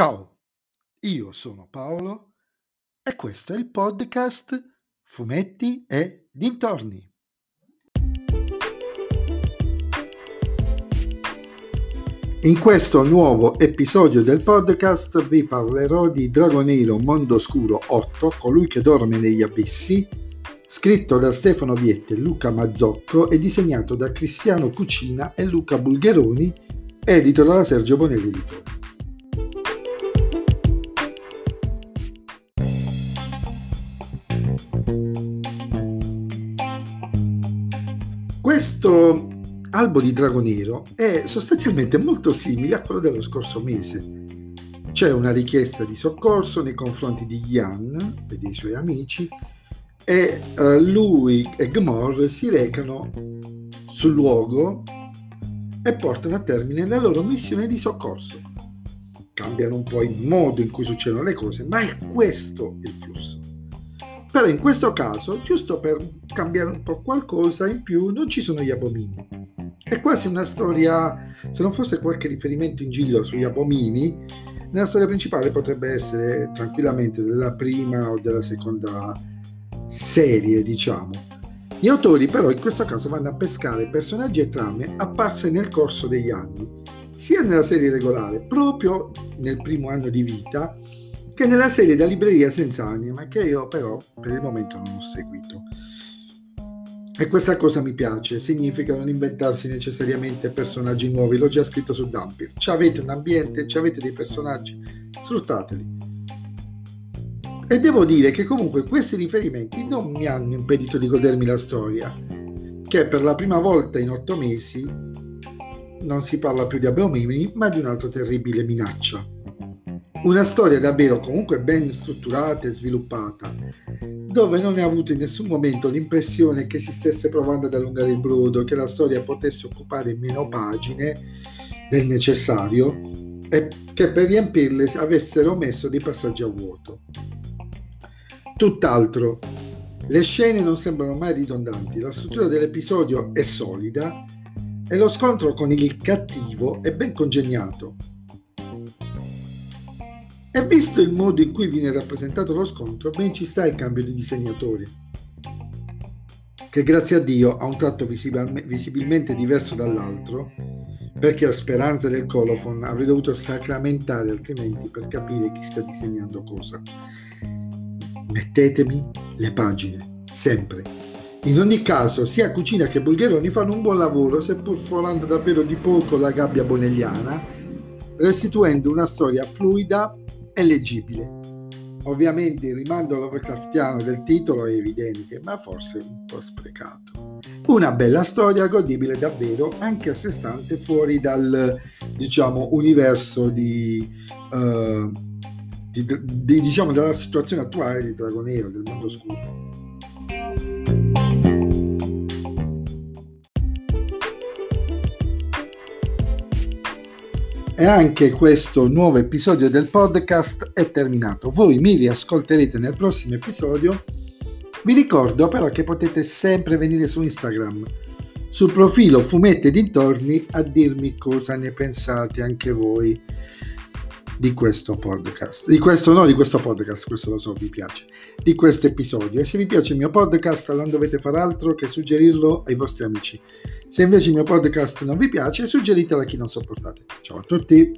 Ciao, io sono Paolo e questo è il podcast Fumetti e Dintorni. In questo nuovo episodio del podcast vi parlerò di Dragonero Mondo Oscuro 8, colui che dorme negli abissi, scritto da Stefano Viette e Luca Mazzocco e disegnato da Cristiano Cucina e Luca Bulgheroni, edito da Sergio Bonelli Editore. Questo albo di drago nero è sostanzialmente molto simile a quello dello scorso mese. C'è una richiesta di soccorso nei confronti di Yan e dei suoi amici e uh, lui e Gmor si recano sul luogo e portano a termine la loro missione di soccorso. Cambiano un po' il modo in cui succedono le cose, ma è questo il flusso. Però in questo caso, giusto per cambiare un po' qualcosa in più, non ci sono gli abomini. È quasi una storia, se non fosse qualche riferimento in giro sugli abomini, nella storia principale potrebbe essere tranquillamente della prima o della seconda serie, diciamo. Gli autori però in questo caso vanno a pescare personaggi e trame apparse nel corso degli anni, sia nella serie regolare, proprio nel primo anno di vita, che nella serie da libreria senza anima, che io però per il momento non ho seguito. E questa cosa mi piace, significa non inventarsi necessariamente personaggi nuovi, l'ho già scritto su Dumpir. Ci avete un ambiente, ci avete dei personaggi, sfruttateli. E devo dire che comunque questi riferimenti non mi hanno impedito di godermi la storia, che per la prima volta in otto mesi non si parla più di Abomini, ma di un'altra terribile minaccia. Una storia davvero comunque ben strutturata e sviluppata, dove non ho avuto in nessun momento l'impressione che si stesse provando ad allungare il brodo, che la storia potesse occupare meno pagine del necessario e che per riempirle avessero messo dei passaggi a vuoto. Tutt'altro, le scene non sembrano mai ridondanti, la struttura dell'episodio è solida e lo scontro con il cattivo è ben congegnato e visto il modo in cui viene rappresentato lo scontro, ben ci sta il cambio di disegnatore, che grazie a Dio ha un tratto visibilmente diverso dall'altro, perché a speranza del colophon avrei dovuto sacramentare altrimenti per capire chi sta disegnando cosa. Mettetemi le pagine, sempre. In ogni caso, sia Cucina che Bulgheroni fanno un buon lavoro, seppur forando davvero di poco la gabbia bonelliana, restituendo una storia fluida è leggibile. Ovviamente il rimando Lovecraftiano del titolo è evidente, ma forse un po' sprecato. Una bella storia godibile davvero, anche a sé stante fuori dal, diciamo, universo di, uh, di, di, diciamo, della situazione attuale di Dragonero, del mondo oscuro. E anche questo nuovo episodio del podcast è terminato. Voi mi riascolterete nel prossimo episodio. Vi ricordo però che potete sempre venire su Instagram, sul profilo Fumette Dintorni, a dirmi cosa ne pensate anche voi di questo podcast. Di questo no, di questo podcast, questo lo so, vi piace. Di questo episodio. E se vi piace il mio podcast non dovete fare altro che suggerirlo ai vostri amici. Se invece il mio podcast non vi piace, suggeritelo a chi non sopportate. Ciao a tutti!